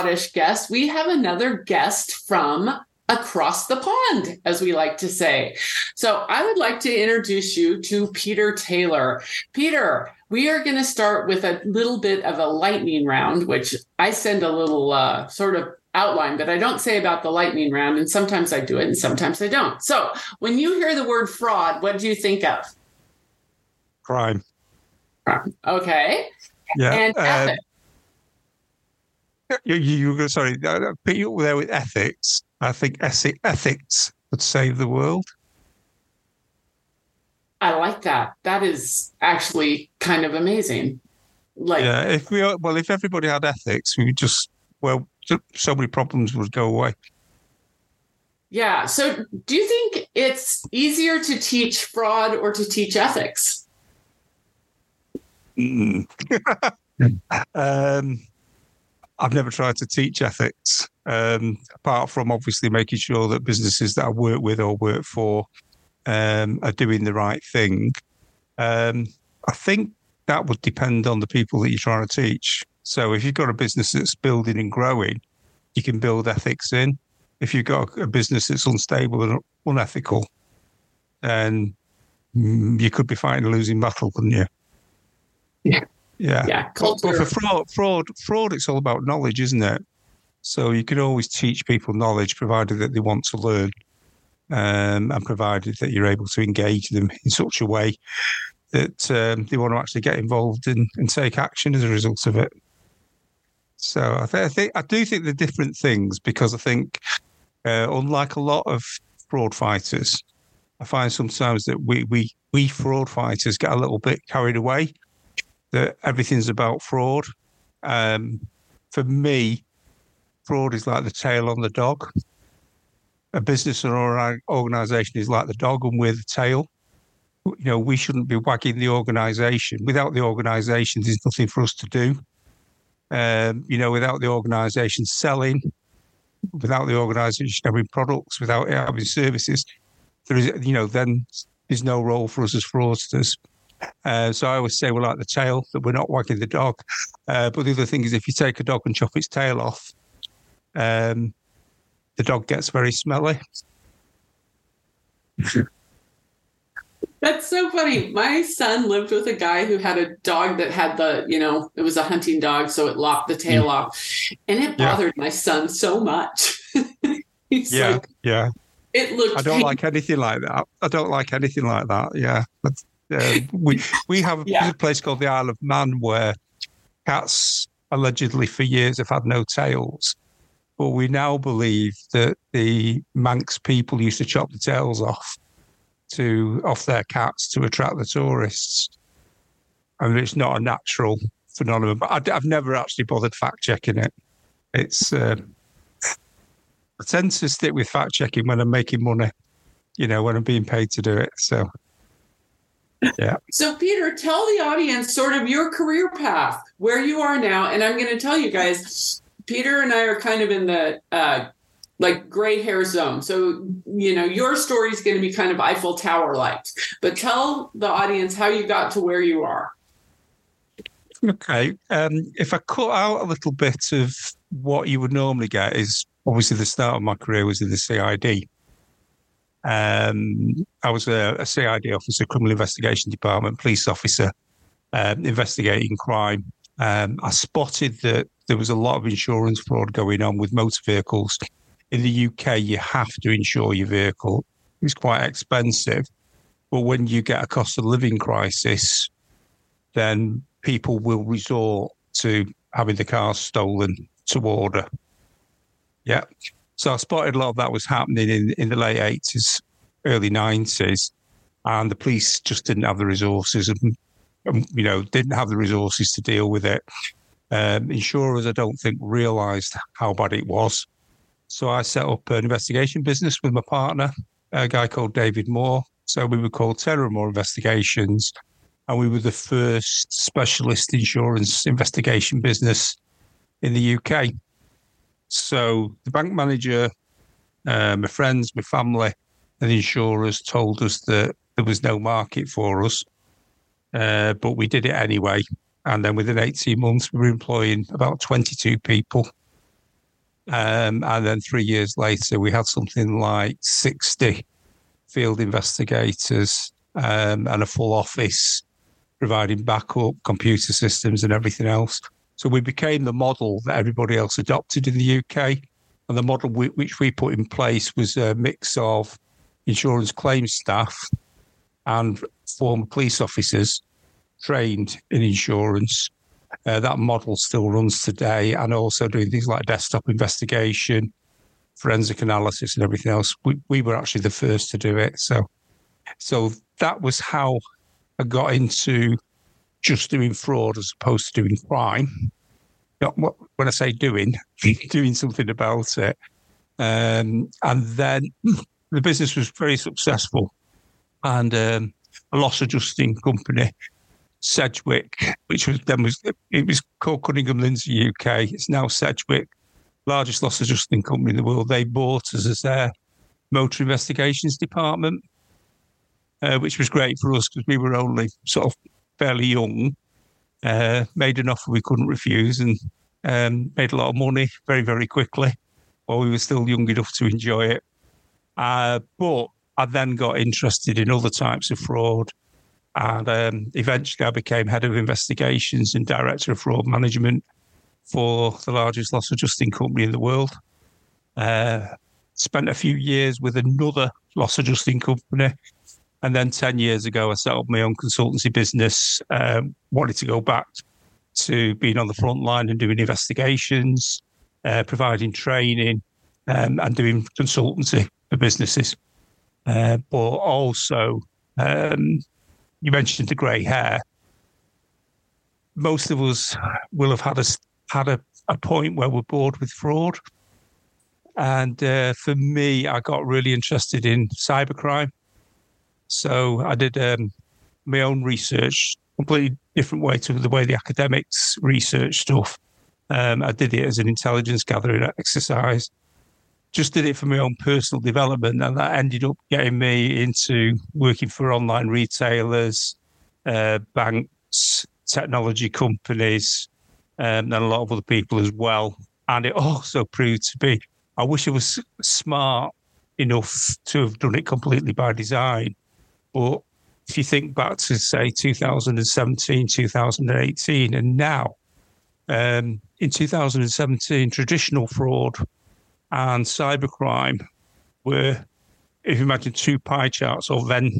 Scottish guest, we have another guest from across the pond, as we like to say. So I would like to introduce you to Peter Taylor. Peter, we are going to start with a little bit of a lightning round, which I send a little uh, sort of outline, but I don't say about the lightning round. And sometimes I do it and sometimes I don't. So when you hear the word fraud, what do you think of? Crime. Crime. Okay. Yeah. And uh. You, you, you sorry, uh, put you there with ethics. I think ethics would save the world. I like that. That is actually kind of amazing. Like, Yeah. If we well, if everybody had ethics, we just well, so- so many problems would go away. yeah. So, do you think it's easier to teach fraud or to teach ethics? Mm. um, I've never tried to teach ethics, um, apart from obviously making sure that businesses that I work with or work for um, are doing the right thing. Um, I think that would depend on the people that you're trying to teach. So if you've got a business that's building and growing, you can build ethics in. If you've got a business that's unstable and unethical, then mm, you could be fighting a losing battle, couldn't you? Yeah. Yeah. Yeah. But, but for fraud, fraud, fraud, it's all about knowledge, isn't it? So you can always teach people knowledge, provided that they want to learn, um, and provided that you're able to engage them in such a way that um, they want to actually get involved and, and take action as a result of it. So I, th- I think I do think they're different things because I think, uh, unlike a lot of fraud fighters, I find sometimes that we we we fraud fighters get a little bit carried away that everything's about fraud. Um, for me, fraud is like the tail on the dog. A business or an organization is like the dog, and we're the tail. You know, we shouldn't be wagging the organization. Without the organization, there's nothing for us to do. Um, you know, without the organization selling, without the organization having products, without it having services, there is, you know, then there's no role for us as fraudsters. Uh, so I always say we're like the tail, that we're not wagging the dog. Uh, but the other thing is, if you take a dog and chop its tail off, um, the dog gets very smelly. That's so funny. My son lived with a guy who had a dog that had the, you know, it was a hunting dog, so it lopped the tail off. And it Mm. Yeah. bothered my son so much. Yeah, like, yeah. it looked I don't like anything like that. I don't like anything like that. Yeah. But, uh, we we have Yeah. a place called the Isle of Man where cats allegedly for years have had no tails. But we now believe that the Manx people used to chop the tails off to off their cats to attract the tourists. I mean, it's not a natural phenomenon, but I, have never actually bothered fact checking it. It's uh, I tend to stick with fact checking when I'm making money, you know, when I'm being paid to do it. So, yeah. So, Peter, tell the audience sort of your career path, where you are now. And I'm going to tell you guys, Peter and I are kind of in the uh, like gray hair zone. So, you know, your story is going to be kind of Eiffel Tower like. But tell the audience how you got to where you are. Okay. Um, if I cut out a little bit of what you would normally get, is obviously the start of my career was in the CID. Um, I was a, a CID officer, criminal investigation department, police officer, um, investigating crime. Um, I spotted that there was a lot of insurance fraud going on with motor vehicles. In the UK, you have to insure your vehicle. It's quite expensive. But when you get a cost of living crisis, then people will resort to having the cars stolen to order. Yeah. So I spotted a lot of that was happening in, in the late 80s, early 90s, and the police just didn't have the resources and, and you know, didn't have the resources to deal with it. Um, insurers, I don't think, realised how bad it was. So I set up an investigation business with my partner, a guy called David Moore. So we were called Taylor Moore Investigations and we were the first specialist insurance investigation business in the UK. So the bank manager, uh, my friends, my family, and insurers told us that there was no market for us, uh, but we did it anyway. And then within 18 months, we were employing about 22 people Um, and then three years later, we had something like 60 field investigators um, and a full office providing backup computer systems and everything else. So we became the model that everybody else adopted in the UK. And the model we, which we put in place was a mix of insurance claims staff and former police officers trained in insurance. Uh, that model still runs today, and also doing things like desktop investigation, forensic analysis, and everything else. We, we were actually the first to do it. So, so that was how I got into just doing fraud as opposed to doing crime. when I say doing, doing something about it. Um, and then the business was very successful, and um, a loss adjusting company, Sedgwick, which was then was it was called Cunningham Lindsay UK. It's now Sedgwick, largest loss adjusting company in the world. They bought us as their motor investigations department, uh, which was great for us because we were only sort of fairly young. Uh, made an offer we couldn't refuse, and um, made a lot of money very very quickly while we were still young enough to enjoy it. Uh, but I then got interested in other types of fraud. And um, eventually I became head of investigations and director of fraud management for the largest loss adjusting company in the world. Uh, spent a few years with another loss adjusting company. And then 10 years ago, I set up my own consultancy business, um, wanted to go back to being on the front line and doing investigations, uh, providing training, um, and doing consultancy for businesses. Uh, but also, um, you mentioned the grey hair. Most of us will have had a had a, a point where we're bored with fraud, and uh, for me, I got really interested in cybercrime. So I did um, my own research, completely different way to the way the academics research stuff. Um, I did it as an intelligence gathering exercise just did it for my own personal development, and that ended up getting me into working for online retailers, uh, banks, technology companies, um, and a lot of other people as well. And it also proved to be. I wish I was smart enough to have done it completely by design, but if you think back to say 2017, 2018, and now, um, in 2017, traditional fraud and cybercrime were, if you imagine two pie charts or Venn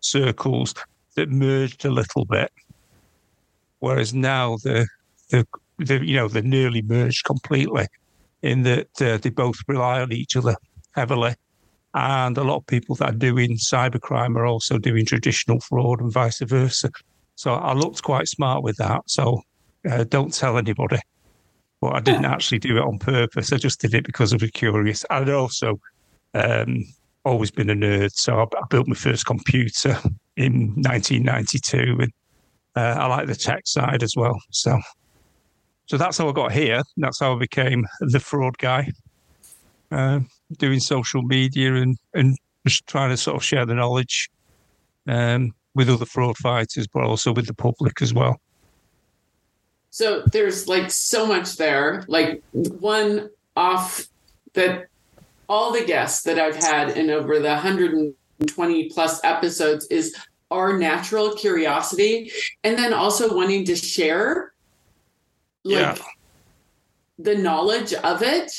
circles that merged a little bit, whereas now the the, the you know they're nearly merged completely, in that uh, they both rely on each other heavily, and a lot of people that are doing cybercrime are also doing traditional fraud and vice versa. So I looked quite smart with that. So uh, don't tell anybody but I didn't actually do it on purpose. I just did it because I was curious. I'd also um, always been a nerd, so I, I, built my first computer in 1992, and uh, I like the tech side as well. So, so that's how I got here. That's how I became the fraud guy, uh, doing social media and and just trying to sort of share the knowledge um, with other fraud fighters, but also with the public as well. So there's like so much there. Like one off that all the guests that I've had in over the 120 plus episodes is our natural curiosity and then also wanting to share like yeah. the knowledge of it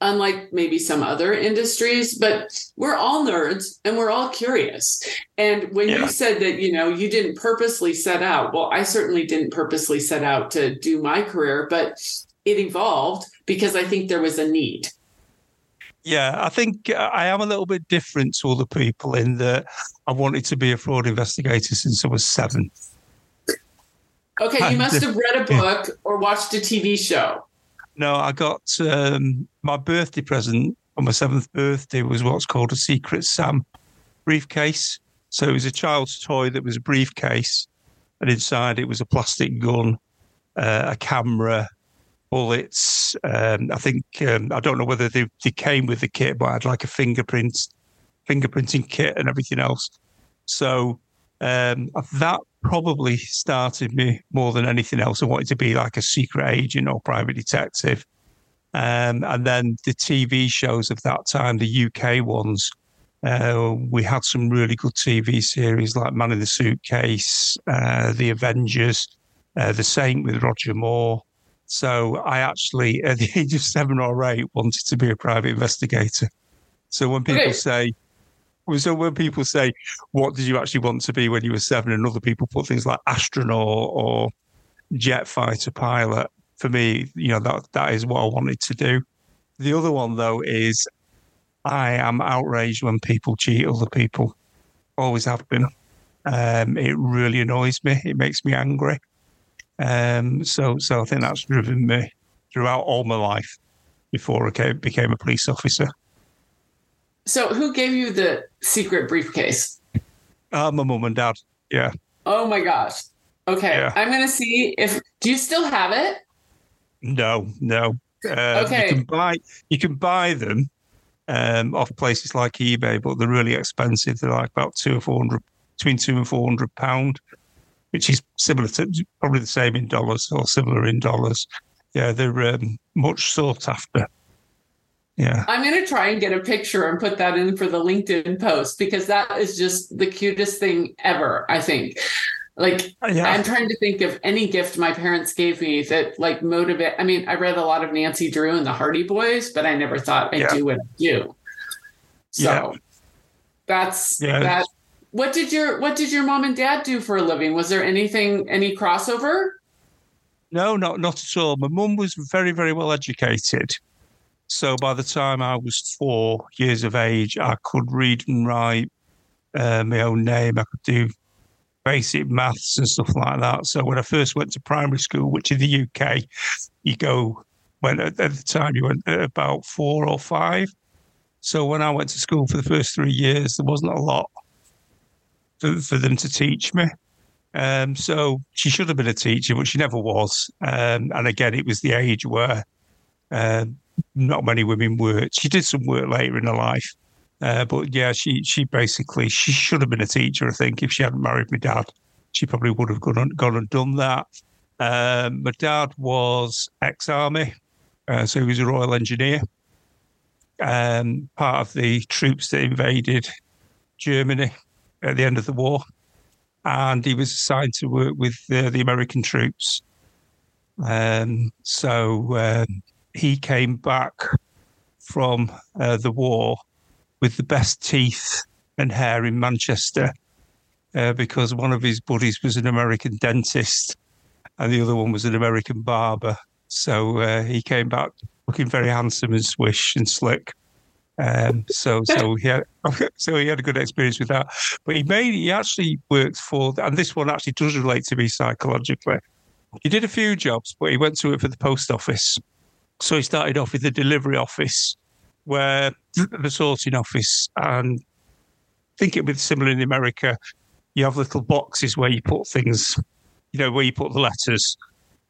unlike maybe some other industries but we're all nerds and we're all curious and when yeah. you said that you know you didn't purposely set out well i certainly didn't purposely set out to do my career but it evolved because i think there was a need yeah, I think uh, I am a little bit different to other people in that I wanted to be a fraud investigator since I was seven. Okay, you must have read a book or watched a TV show. No, I got um, my birthday present on my seventh birthday was what's called a Secret Sam briefcase. So it was a child's toy that was a briefcase, and inside it was a plastic gun, uh, a camera, bullets. Um, I think um, I don't know whether they, they came with the kit, but I had like a fingerprint, fingerprinting kit, and everything else. So um, that probably started me more than anything else. I wanted to be like a secret agent or private detective. Um, and then the TV shows of that time, the UK ones, uh, we had some really good TV series like Man in the Suitcase, uh, The Avengers, uh, The Saint with Roger Moore. So I actually, at the age of seven or eight, wanted to be a private investigator. So when people okay. say, so when people say, "What did you actually want to be when you were seven? and other people put things like astronaut or jet fighter pilot, for me, you know that that is what I wanted to do. The other one though is I am outraged when people cheat other people. Always have been. Um, it really annoys me. It makes me angry. Um, so, so I think that's driven me throughout all my life before I came, became a police officer. So, who gave you the secret briefcase? Uh, my mum and dad. Yeah. Oh my gosh. Okay, yeah. I'm gonna see if. Do you still have it? No, no. Uh, okay. You can buy you can buy them um, off places like eBay, but they're really expensive. They're like about two or four hundred, between two and four hundred pound, which is similar to probably the same in dollars or similar in dollars. Yeah, they're um, much sought after. Yeah. I'm going to try and get a picture and put that in for the LinkedIn post because that is just the cutest thing ever, I think. Like uh, yeah. I'm trying to think of any gift my parents gave me that like motivate. I mean, I read a lot of Nancy Drew and the Hardy Boys, but I never thought I'd yeah. do what I do. So yeah. that's that. What did your What did your mom and dad do for a living? Was there anything any crossover? No, not not at all. My mum was very very well educated. So by the time I was four years of age, I could read and write uh, my own name. I could do basic maths and stuff like that. So when I first went to primary school, which in the UK, you go when at, the time you went at about four or five. So when I went to school for the first three years, there wasn't a lot for, for them to teach me. Um, so she should have been a teacher, but she never was. Um, and again, it was the age where uh, not many women worked. She did some work later in her life, uh, but yeah, she she basically she should have been a teacher. I think if she hadn't married my dad, she probably would have gone and, gone and done that. Um, my dad was ex-army, uh, so he was a Royal Engineer, um, part of the troops that invaded Germany at the end of the war, and he was assigned to work with uh, the American troops. Um, so um, he came back from uh, the war with the best teeth and hair in Manchester uh, because one of his buddies was an American dentist and the other one was an American barber. So uh, he came back looking very handsome and swish and slick. Um, so so he had so he had a good experience with that. But he made he actually worked for and this one actually does relate to me psychologically. He did a few jobs, but he went to it for the post office. So he started off with the delivery office where the sorting office, and I think it would be similar in America. You have little boxes where you put things, you know, where you put the letters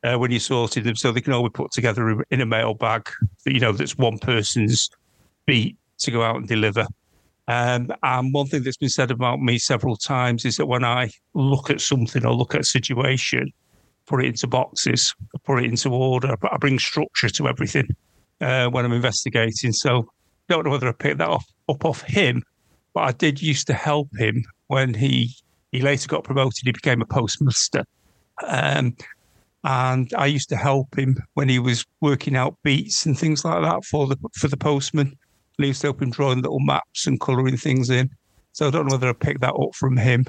uh, when you're sorting them, so they can all be put together in a mail bag. That, You know, that's one person's beat to go out and deliver. Um, and one thing that's been said about me several times is that when I look at something or look at a situation, put it into boxes, put it into order, I bring structure to everything uh, when I'm investigating. So don't know whether I picked that off, up off him, but I did used to help him when he he later got promoted. He became a postmaster. Um, and I used to help him when he was working out beats and things like that for the for the postman. And he used to help him drawing little maps and colouring things in. So I don't know whether I picked that up from him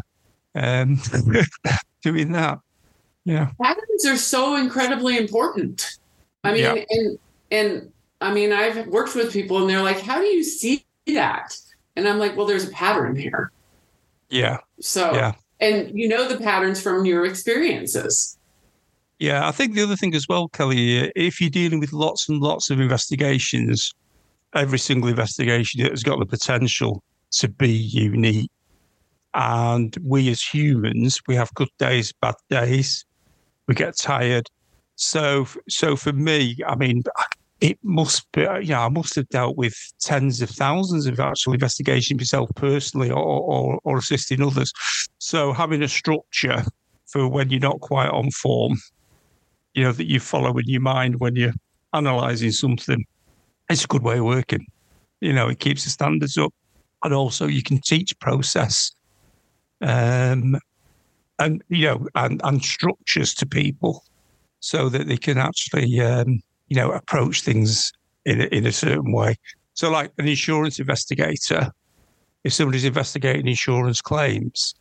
um, doing that. Yeah, patterns are so incredibly important. I mean, yeah. and and I mean, I've worked with people and they're like, how do you see that? And I'm like, well, there's a pattern here. Yeah. So, yeah. and you know the patterns from your experiences. Yeah. I think the other thing as well, Kelly, if you're dealing with lots and lots of investigations, every single investigation has got the potential to be unique. And we as humans, we have good days, bad days. We get tired. So, so for me, I mean, it must be, you know, I must have dealt with tens of thousands of actual investigations myself personally or, or, or assisting others. So having a structure for when you're not quite on form, you know, that you follow in your mind when you're analysing something, it's a good way of working. You know, it keeps the standards up, and also you can teach process, um, and you know, and, and structures to people, so that they can actually, um, you know, approach things in a, in a certain way. So, like an insurance investigator, if somebody's investigating insurance claims,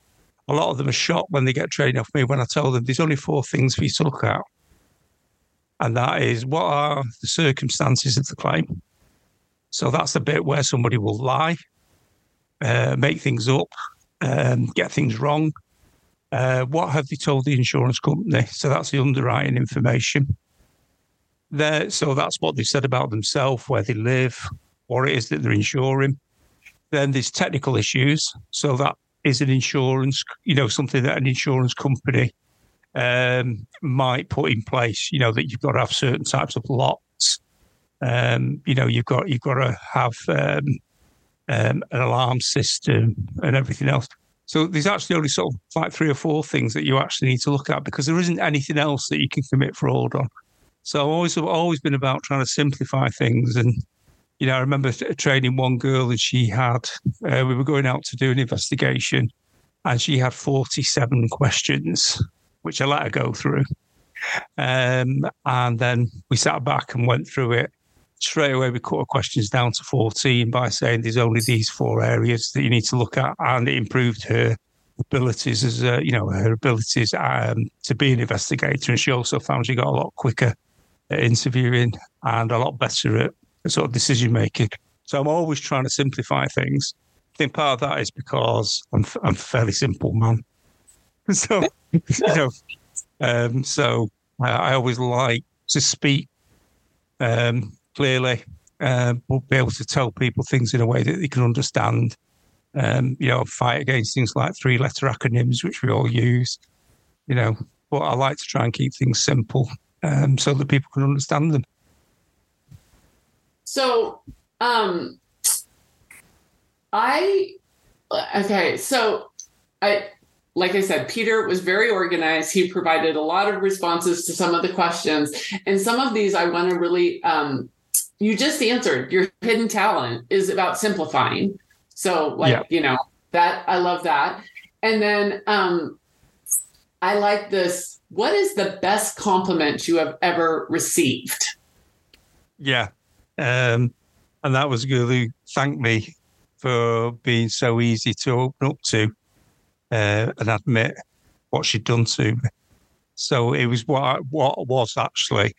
a lot of them are shocked when they get training off me when I tell them there's only four things for you to look at. And that is what are the circumstances of the claim? So that's the bit where somebody will lie, uh, make things up, um, get things wrong. Uh, what have they told the insurance company? So that's the underwriting information. There, so that's what they said about themselves, where they live, what it is that they're insuring. Then there's technical issues. So that is an insurance, you know, something that an insurance company um, might put in place. You know that you've got to have certain types of locks. Um, you know, you've got you've got to have um, um, an alarm system and everything else. So there's actually only sort of like three or four things that you actually need to look at because there isn't anything else that you can commit fraud on. So I've always have always been about trying to simplify things and you know, I remember training one girl and she had, uh, we were going out to do an investigation and she had 47 questions, which I let her go through. Um, and then we sat back and went through it. Straight away, we cut our questions down to 14 by saying there's only these four areas that you need to look at. And it improved her abilities as, a, you know, her abilities um, to be an investigator. And she also found she got a lot quicker at interviewing and a lot better at sort of decision making. So I'm always trying to simplify things. I think part of that is because I'm I'm a fairly simple man. So you know, um, so I, I, always like to speak um, clearly, uh, but be able to tell people things in a way that they can understand. Um, you know, fight against things like three letter acronyms, which we all use. You know, but I like to try and keep things simple um, so that people can understand them. So, um, I, okay, so I, like I said, Peter was very organized. He provided a lot of responses to some of the questions. And some of these I want to really, um, you just answered your hidden talent is about simplifying. So, like, yeah. you know, that I love that. And then um, I like this. What is the best compliment you have ever received? Yeah. Um, and that was who thanked me for being so easy to open up to uh, and admit what she'd done to me. So it was what what was actually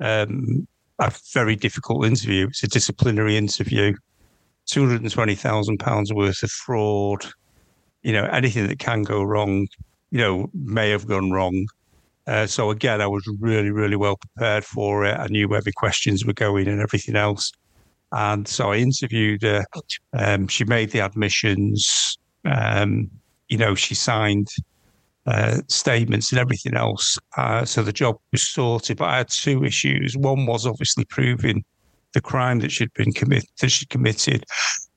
um, a very difficult interview. It's a disciplinary interview, two hundred and twenty thousand pounds worth of fraud. You know, anything that can go wrong, you know, may have gone wrong. Uh, so again, I was really, really well prepared for it. I knew where the questions were going and everything else. And so I interviewed her. Um, she made the admissions. Um, you know, she signed uh, statements and everything else. Uh, so the job was sorted. But I had two issues. One was obviously proving the crime that she'd been committed, that she committed.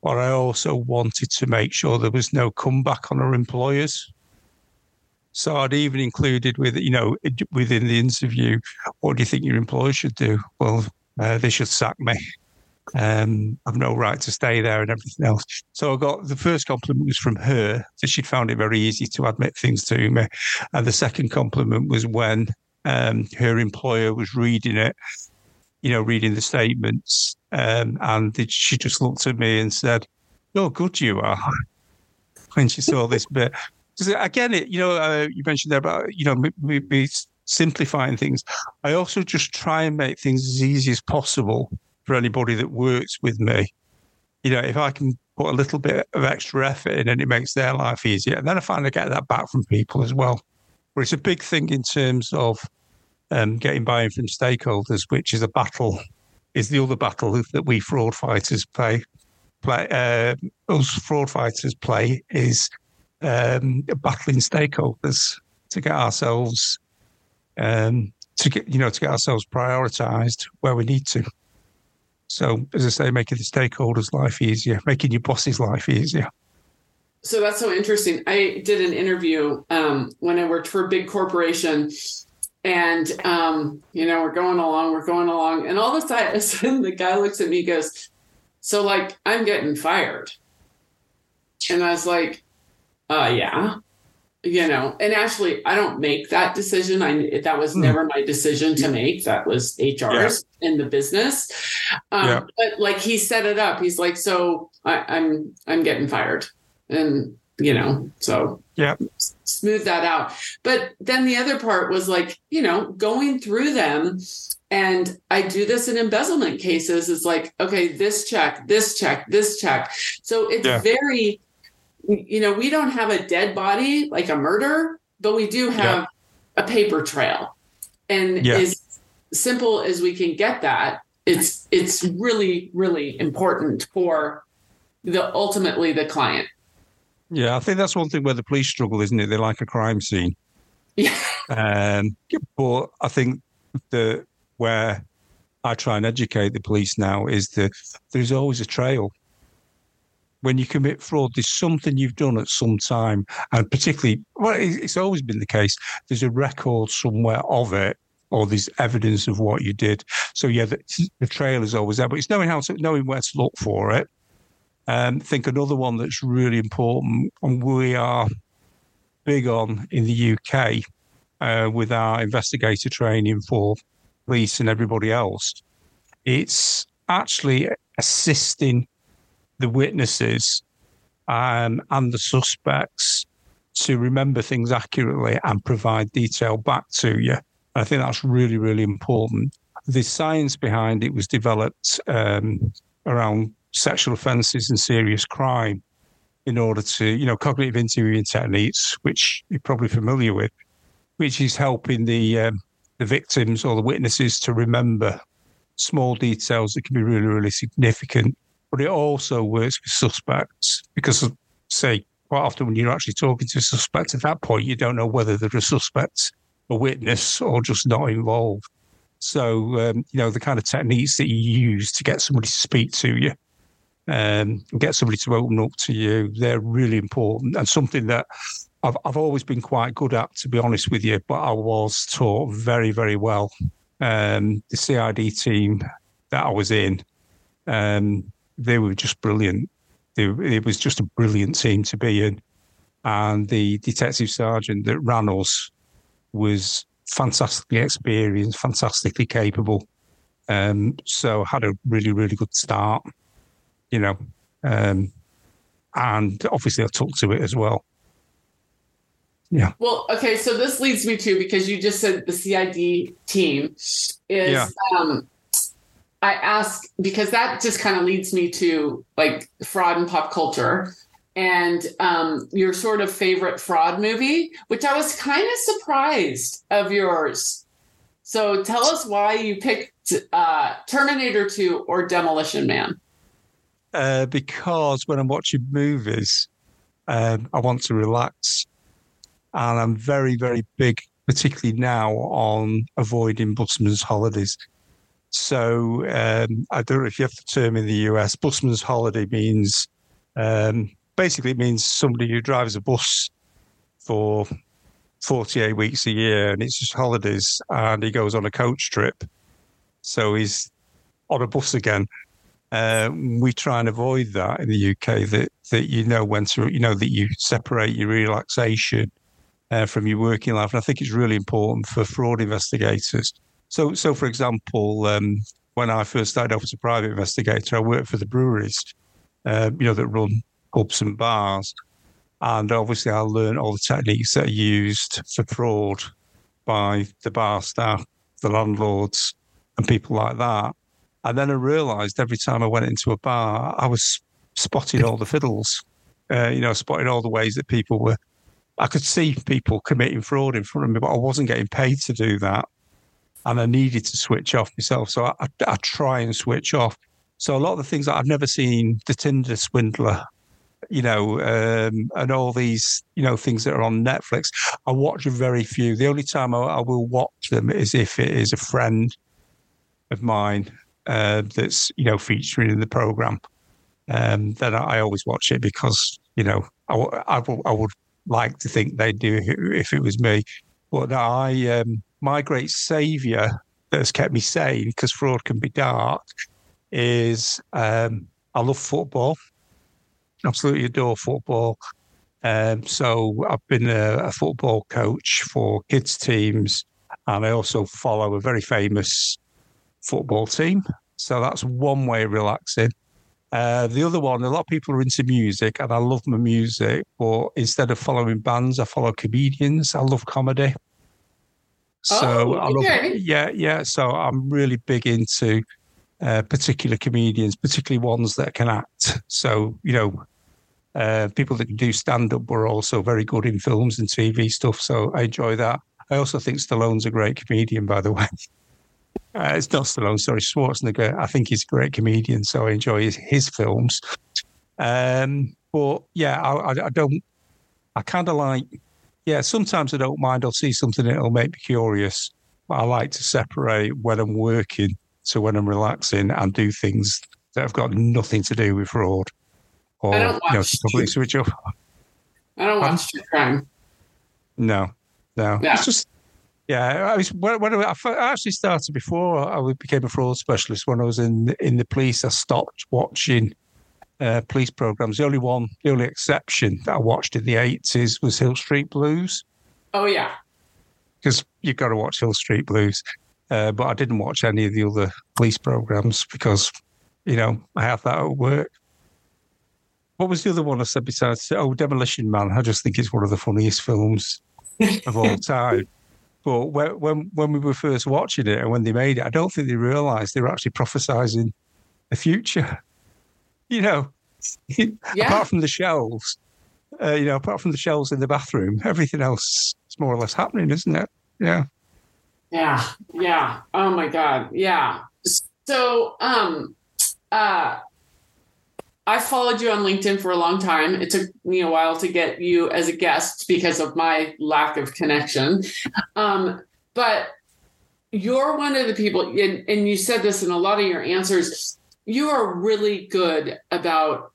But I also wanted to make sure there was no comeback on her employers. So I'd even included with, you know, within the interview, what do you think your employer should do? Well, uh, they should sack me. Um, I've no right to stay there and everything else. So I got the first compliment was from her that she'd found it very easy to admit things to me. And the second compliment was when um, her employer was reading it, you know, reading the statements. Um, and she just looked at me and said, Oh, good you are. When she saw this bit again, it you know uh, you mentioned there about you know maybe simplifying things. I also just try and make things as easy as possible for anybody that works with me. You know, if I can put a little bit of extra effort in and it makes their life easier, and then I I get that back from people as well. But it's a big thing in terms of um, getting buy-in from stakeholders, which is a battle. Is the other battle that we fraud fighters play? Play uh, us fraud fighters play is um, battling stakeholders to get ourselves um, to get you know to get ourselves prioritized where we need to. So, as I say, making the stakeholders' life easier, making your boss's life easier. So that's so interesting. I did an interview um, when I worked for a big corporation, And um, you know, we're going along, we're going along, and all of a sudden the guy looks at me, goes, "So like, I'm getting fired," and I was like, "Uh, yeah." You know and actually i don't make that decision. I that was mm. never my decision to make. That was hr's yeah. in the business. Um, yeah. but like he set it up. He's like so I, i'm i'm getting fired. And you know so yeah. smooth that out. But then the other part was like you know going through them. And i do this in embezzlement cases. Is like okay this check this check this check. So it's yeah. very you know, we don't have a dead body like a murder, but we do have yeah. a paper trail. And yeah. as simple as we can get that, it's it's really, really important for the ultimately the client. Yeah, I think that's one thing where the police struggle, isn't it? They like a crime scene. Yeah. Um, but I think the where I try and educate the police now is that there's always a trail when you commit fraud, there's something you've done at some time, and particularly, well, it's always been the case. There's a record somewhere of it, or there's evidence of what you did. So yeah, the, the trail is always there, but it's knowing how to knowing where to look for it. Um, I think another one that's really important, and we are big on in the UK uh, with our investigator training for police and everybody else, it's actually assisting the witnesses um, and the suspects to remember things accurately and provide detail back to you. I think that's really, really important. The science behind it was developed um, around sexual offences and serious crime in order to, you know, cognitive interviewing techniques, which you're probably familiar with, which is helping the um, the victims or the witnesses to remember small details that can be really, really significant but it also works with suspects because, say, quite often when you're actually talking to a suspect at that point, you don't know whether they're a suspect, a witness, or just not involved. So, um, you know, the kind of techniques that you use to get somebody to speak to you, um, get somebody to open up to you, they're really important and something that I've, I've always been quite good at, to be honest with you, but I was taught very, very well. Um, the CID team that I was in, um, they were just brilliant. They, it was just a brilliant team to be in. And the detective sergeant that ran us was fantastically experienced, fantastically capable. Um, so had a really, really good start, you know. Um, and obviously I took to it as well. Yeah. Well, okay. So this leads me to because you just said the CID team is yeah. um, I ask because that just kind of leads me to like fraud and pop culture and um, your sort of favorite fraud movie, which I was kind of surprised of yours. So tell us why you picked uh, Terminator 2 or Demolition Man. Uh, because when I'm watching movies, um, I want to relax. And I'm very, very big, particularly now, on avoiding busman's holidays. So um, I don't know if you have the term in the US. Busman's holiday means um, basically it means somebody who drives a bus for 48 weeks a year and it's just holidays and he goes on a coach trip. So he's on a bus again. Uh, we try and avoid that in the UK. That that you know when to you know that you separate your relaxation uh, from your working life, and I think it's really important for fraud investigators so, so for example, um, when I first started off as a private investigator, I worked for the breweries, uh, you know, that run pubs and bars. And obviously, I learned all the techniques that are used for fraud by the bar staff, the landlords, and people like that. And then I realised every time I went into a bar, I was spotting all the fiddles, uh, you know, spotting all the ways that people were. I could see people committing fraud in front of me, but I wasn't getting paid to do that and I needed to switch off myself. So I, I, I try and switch off. So a lot of the things that I've never seen, the Tinder swindler, you know, um, and all these, you know, things that are on Netflix, I watch very few. The only time I, I will watch them is if it is a friend of mine uh, that's, you know, featuring in the program. Um, then I, always watch it because, you know, I, I, I would like to think they'd do it if it was me. But I, um, my great savior that has kept me sane because fraud can be dark is um, I love football. Absolutely adore football. Um, so I've been a, a, football coach for kids teams, and I also follow a very famous football team. So that's one way of relaxing. Uh, the other one, a lot of people are into music, and I love my music. But instead of following bands, I follow comedians. I love comedy. So oh, love, yeah, yeah. So I'm really big into uh, particular comedians, particularly ones that can act. So you know, uh, people that can do stand up were also very good in films and TV stuff. So I enjoy that. I also think Stallone's a great comedian, by the way. Uh, it's not Stallone, sorry, Schwarzenegger. I think he's a great comedian, so I enjoy his, his films. Um, but yeah, I, I, I don't. I kind of like. Yeah, sometimes I don't mind. I'll see something that'll make me curious. But I like to separate when I'm working to when I'm relaxing and do things that have got nothing to do with fraud or I don't watch, you know, switch off. I don't watch true crime. No, no, yeah. it's just yeah. I was when, when I, I actually started before I became a fraud specialist. When I was in in the police, I stopped watching uh, police programs. The only one, the only exception that I watched in the eighties was Hill Street Blues. Oh yeah, because you've got to watch Hill Street Blues. Uh, but I didn't watch any of the other police programs because, you know, I have that at work. What was the other one I said besides? Oh, Demolition Man. I just think it's one of the funniest films of all time. But when, when when we were first watching it and when they made it, I don't think they realised they were actually prophesying the future. You know, yeah. apart from the shelves, uh, you know, apart from the shelves in the bathroom, everything else is more or less happening, isn't it? Yeah. Yeah. Yeah. Oh my God. Yeah. So, um, uh, I followed you on LinkedIn for a long time. It took me a while to get you as a guest because of my lack of connection. Um, but you're one of the people, and, and you said this in a lot of your answers. You are really good about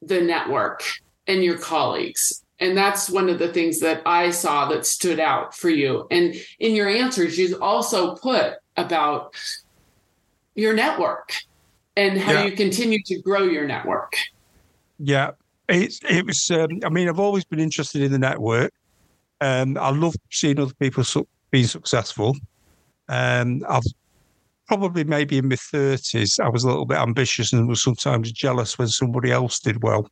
the network and your colleagues. And that's one of the things that I saw that stood out for you. And in your answers, you also put about your network and how yeah. you continue to grow your network. Yeah, it's it was. Um, I mean, I've always been interested in the network. Um, I love seeing other people su- being successful. Um, I've probably maybe in my thirties, I was a little bit ambitious and was sometimes jealous when somebody else did well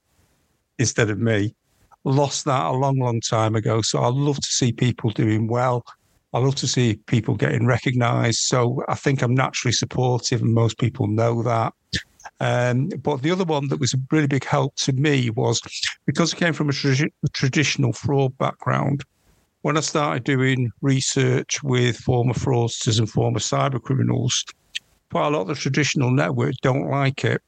instead of me. Lost that a long, long time ago. So I love to see people doing well. I love to see people getting recognised. So I think I'm naturally supportive, and most people know that. Um, but the other one that was a really big help to me was because I came from a, tra- a traditional fraud background. When I started doing research with former fraudsters and former cyber criminals, quite a lot of the traditional networks don't like it.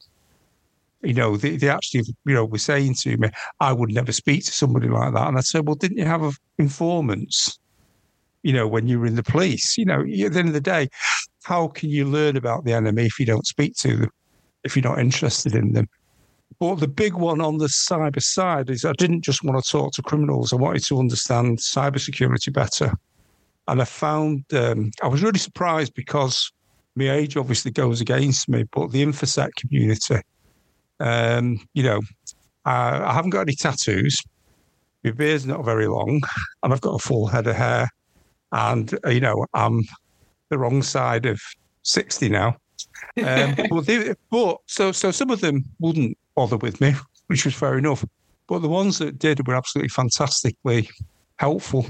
You know, they, they actually, you know, were saying to me, I would never speak to somebody like that. And I said, well, didn't you have informants? you know, when you were in the police. You know, at the end of the day, how can you learn about the enemy if you don't speak to them, if you're not interested in them? But the big one on the cyber side is I didn't just want to talk to criminals. I wanted to understand cybersecurity better. And I found um, I was really surprised because my age obviously goes against me, but the InfoSec community, um, you know, I, I haven't got any tattoos. My beard's not very long, and I've got a full head of hair and uh, you know I'm the wrong side of sixty now. Um, but, they, but so so some of them wouldn't bother with me, which was fair enough. But the ones that did were absolutely fantastically helpful.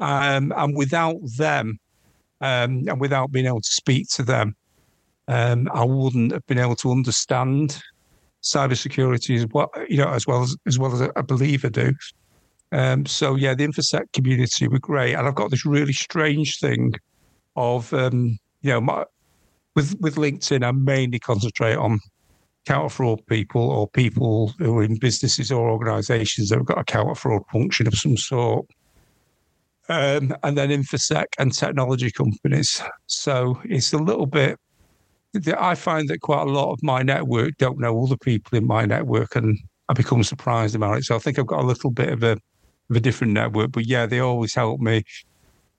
Um, and without them, um, and without being able to speak to them, um, I wouldn't have been able to understand cybersecurity as well, you know, as well as as well as I believe I do. Um, so yeah, the InfoSec community were great, and I've got this really strange thing of um, you know my, with with LinkedIn, I mainly concentrate on counter fraud people or people who are in businesses or organisations that have got a counter fraud function of some sort. Um, and then infosec and technology companies. So it's a little bit. I find that quite a lot of my network don't know all the people in my network, and I become surprised about it. So I think I've got a little bit of a of a different network. But yeah, they always help me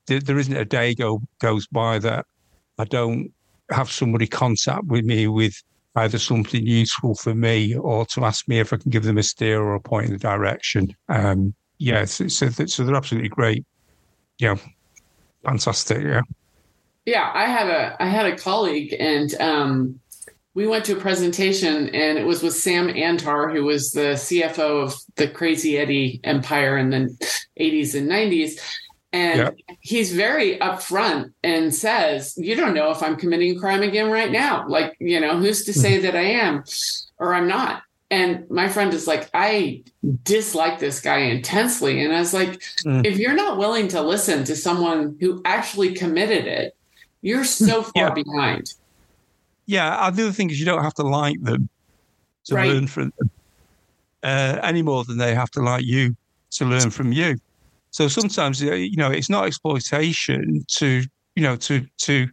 there, there isn't a day go goes by that I don't have somebody contact with me with either something useful for me or to ask me if I can give them a steer or a point in the direction. Um, yeah, so, so, so they're absolutely great. Yeah, fantastic. Yeah. Yeah, I had a I had a colleague and um, we went to a presentation and it was with Sam Antar, who was the CFO of the Crazy Eddie Empire in the 80s and 90s. And yeah. he's very upfront and says, You don't know if I'm committing a crime again right now. Like, you know, who's to say that I am or I'm not? And my friend is like, I dislike this guy intensely. And I was like, mm. if you're not willing to listen to someone who actually committed it, you're so far yeah. behind. Yeah. The other thing is, you don't have to like them to right. learn from them uh, any more than they have to like you to learn from you. So sometimes, uh, you know, it's not exploitation to, you know, to, to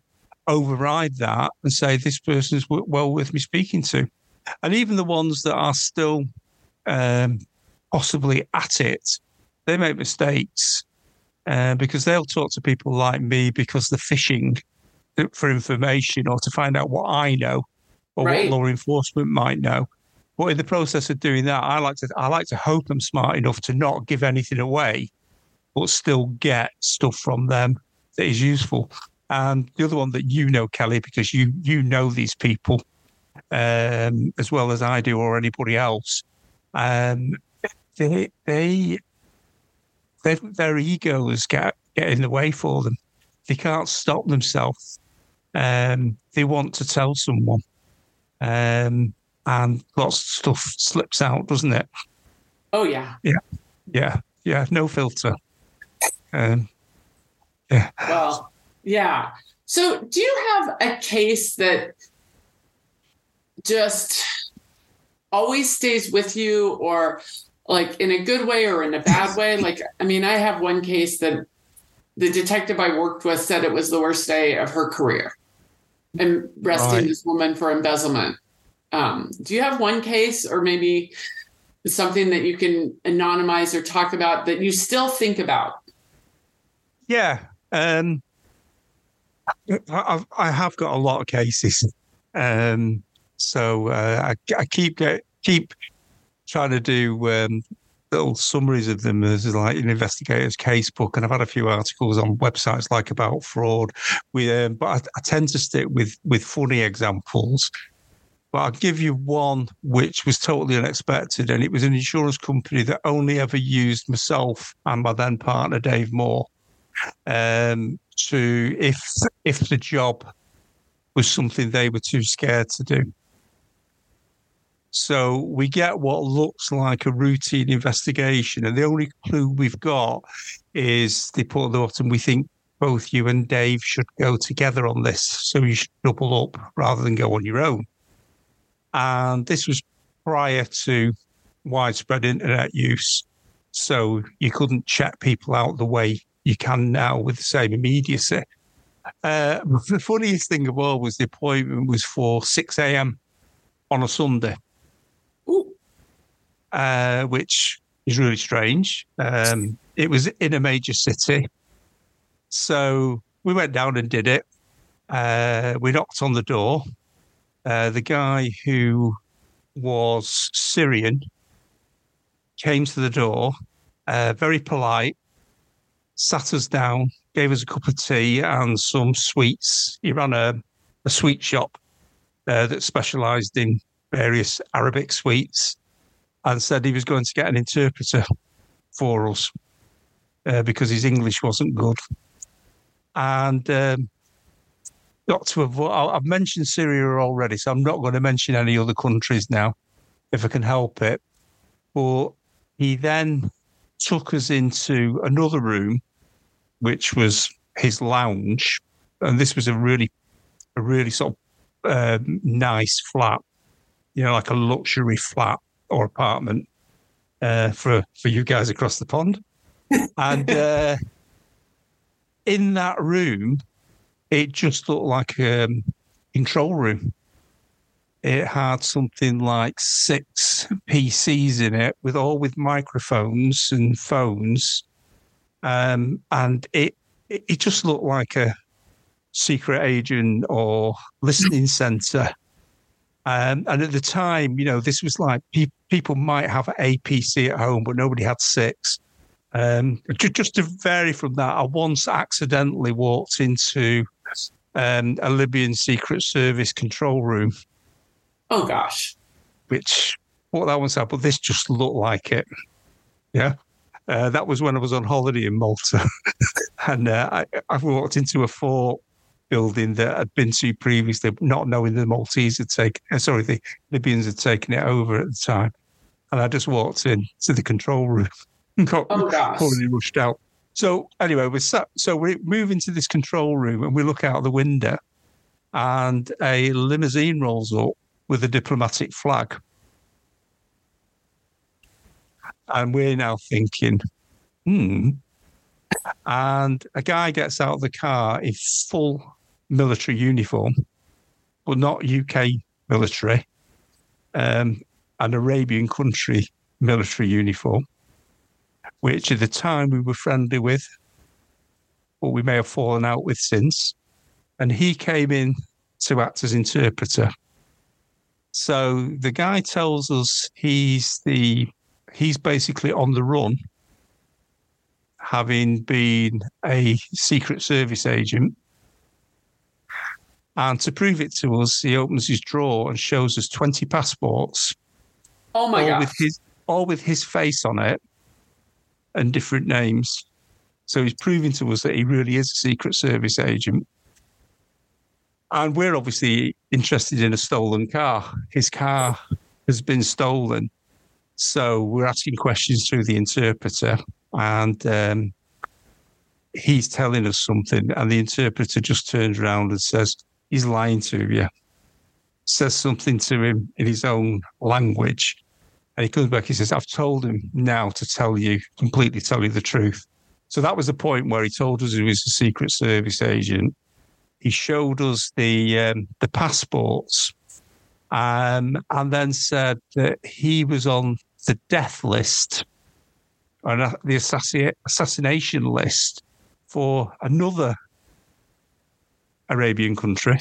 override that and say this person person's well worth me speaking to. And even the ones that are still um, possibly at it, they make mistakes uh, because they'll talk to people like me because they're fishing for information or to find out what I know or right. what law enforcement might know. But in the process of doing that, I like to I like to hope I'm smart enough to not give anything away, but still get stuff from them that is useful. And the other one that you know, Kelly, because you you know these people um, as well as I do or anybody else, um, they they their egos get get in the way for them. They can't stop themselves um, they want to tell someone. Um, and lots of stuff slips out, doesn't it? Oh yeah. Yeah. Yeah. Yeah. No filter. Um, yeah. Well, yeah. So do you have a case that just always stays with you or like in a good way or in a bad way? Like, I mean, I have one case that the detective I worked with said it was the worst day of her career and arresting right. this woman for embezzlement. Um, do you have one case or maybe something that you can anonymize or talk about that you still think about? Yeah. Um, I've, I have got a lot of cases. Um, so uh, I, I, keep keep trying to do um, little summaries of them as like an investigator's casebook, and I've had a few articles on websites like about fraud. With, um, but I, I, tend to stick with with funny examples. But I'll give you one which was totally unexpected, and it was an insurance company that only ever used myself and my then partner Dave Moore um, to if if the job was something they were too scared to do. So we get what looks like a routine investigation, and the only clue we've got is they put at the bottom, we think both you and Dave should go together on this. So you should double up rather than go on your own. And this was prior to widespread internet use. So you couldn't check people out the way you can now with the same immediacy. Uh, the funniest thing of all was the appointment was for 6 a.m. on a Sunday uh, which is really strange. Um, it was in a major city. So we went down and did it. Uh, we knocked on the door. Uh, the guy who was Syrian came to the door, uh, very polite, sat us down, gave us a cup of tea and some sweets. He ran a, a sweet shop uh, that specialized in various Arabic sweets and said he was going to get an interpreter for us uh, because his English wasn't good. And um, got to avoid, I've mentioned Syria already, so I'm not going to mention any other countries now if I can help it. But he then took us into another room, which was his lounge. And this was a really, a really sort of uh, nice flat, you know, like a luxury flat or apartment uh, for for you guys across the pond, and uh, in that room, it just looked like a um, control room. It had something like six PCs in it, with all with microphones and phones, um, and it it, just looked like a secret agent or listening center. Um, and at the time, you know, this was like pe- people might have a PC at home, but nobody had six. Um, just, just to vary from that, I once accidentally walked into um, a Libyan Secret Service control room. Oh gosh! Which what that one's at, but this just looked like it. Yeah, uh, that was when I was on holiday in Malta, and uh, I, I walked into a fort building that I'd been to previously, not knowing the Maltese had taken, uh, sorry, the Libyans had taken it over at the time. And I just walked in to the control room and got oh, rushed out. So anyway, we sat, so we move into this control room and we look out the window and a limousine rolls up with a diplomatic flag. And we're now thinking, hmm. And a guy gets out of the car in full military uniform, but not UK military, um, an Arabian country military uniform, which at the time we were friendly with, but we may have fallen out with since. And he came in to act as interpreter. So the guy tells us he's the he's basically on the run, having been a Secret Service agent and to prove it to us, he opens his drawer and shows us 20 passports. Oh my god. With his, all with his face on it and different names. So he's proving to us that he really is a Secret Service agent. And we're obviously interested in a stolen car. His car has been stolen. So we're asking questions through the interpreter. And um, he's telling us something. And the interpreter just turns around and says, he's lying to you, says something to him in his own language. And he comes back, he says, I've told him now to tell you, completely tell you the truth. So that was the point where he told us he was a Secret Service agent. He showed us the um, the passports, um, and then said that he was on the death list, or the assassination list for another Arabian country.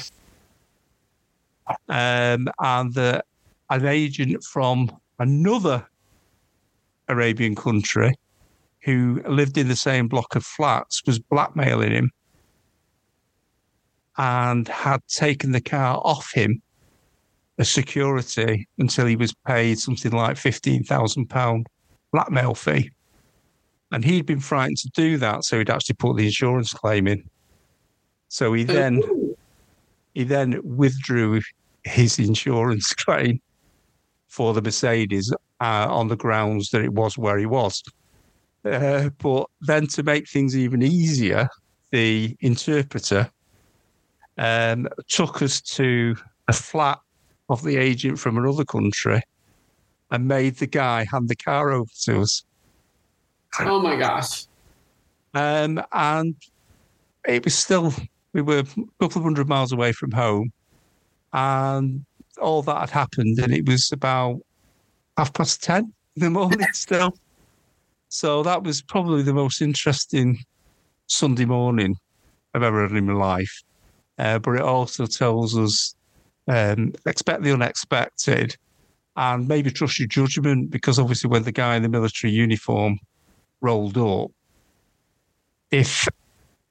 Um, and uh, an agent from another Arabian country who lived in the same block of flats was blackmailing him and had taken the car off him as security until he was paid something like £15,000 blackmail fee. And he'd been frightened to do that, so he'd actually put the insurance claim in. So he then he then withdrew his insurance claim for the Mercedes uh, on the grounds that it was where he was. Uh, but then to make things even easier, the interpreter um, took us to a flat of the agent from another country and made the guy hand the car over to us. Oh my gosh. Um, and it was still we were a couple of hundred miles away from home, and all that had happened, and it was about half past ten in the morning still. So that was probably the most interesting Sunday morning I've ever had in my life. Uh, but it also tells us um, expect the unexpected and maybe trust your judgment because obviously when the guy in the military uniform rolled up, if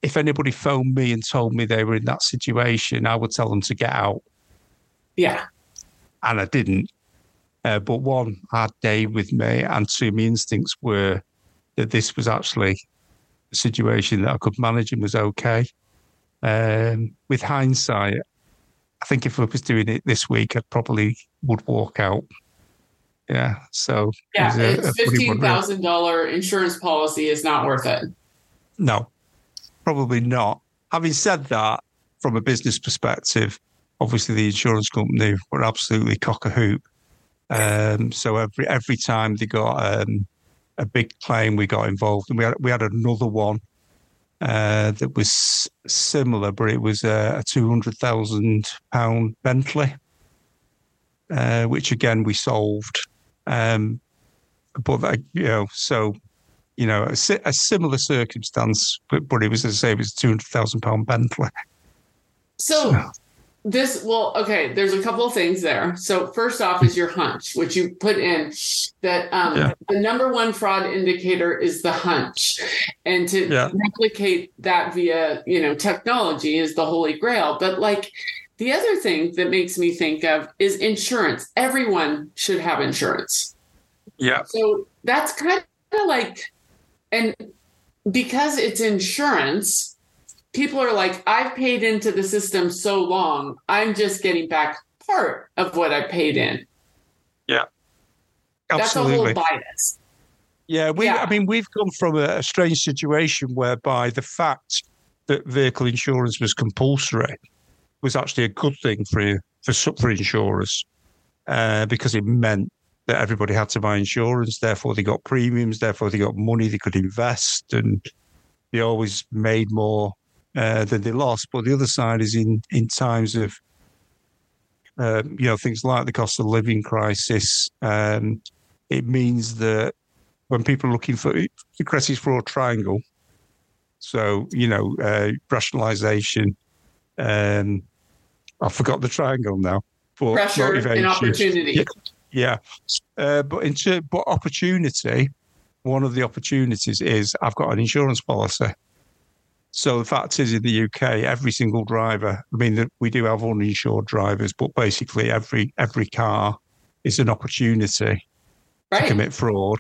if anybody phoned me and told me they were in that situation, I would tell them to get out. Yeah. And I didn't. Uh, but one, I had Dave with me, and two, my instincts were that this was actually a situation that I could manage and was okay. Um, with hindsight, I think if I was doing it this week, I probably would walk out. Yeah. So yeah, a, a fifteen thousand dollar insurance policy is not worth it. No, Probably not. Having said that, from a business perspective, obviously the insurance company were absolutely cock a hoop. Um, so every every time they got um, a big claim, we got involved, and we had we had another one uh, that was similar, but it was a, a two hundred thousand pound Bentley, uh, which again we solved. Um, but that, you know, so you know, a, a similar circumstance, but, but it was i the same as two hundred thousand pound Bentley. So, this well, okay. There's a couple of things there. So first off is your hunch, which you put in that um, yeah. the number one fraud indicator is the hunch, and to yeah. replicate that via you know technology is the holy grail. But like the other thing that makes me think of is insurance. Everyone should have insurance. Yeah. So that's kind of like, and because it's insurance, people are like, I've paid into the system so long, I'm just getting back part of what I paid in. Yeah. Absolutely. That's a whole bias. Yeah, we. Yeah. I mean, we've come from a, a strange situation whereby the fact that vehicle insurance was compulsory was actually a good thing for for for insurers uh, because it meant that everybody had to buy insurance. Therefore, they got premiums. Therefore, they got money they could invest, and they always made more uh, than they lost. But the other side is in in times of uh, you know things like the cost of living crisis. Um, it means that when people are looking for the Cressey's fraud triangle, so you know uh, rationalisation, um, I forgot the triangle now. But Pressure motivation. and opportunity. Yeah, yeah. Uh, but in ter- but opportunity, one of the opportunities is I've got an insurance policy. So the fact is, in the UK, every single driver. I mean, we do have uninsured drivers, but basically every every car is an opportunity right. to commit fraud.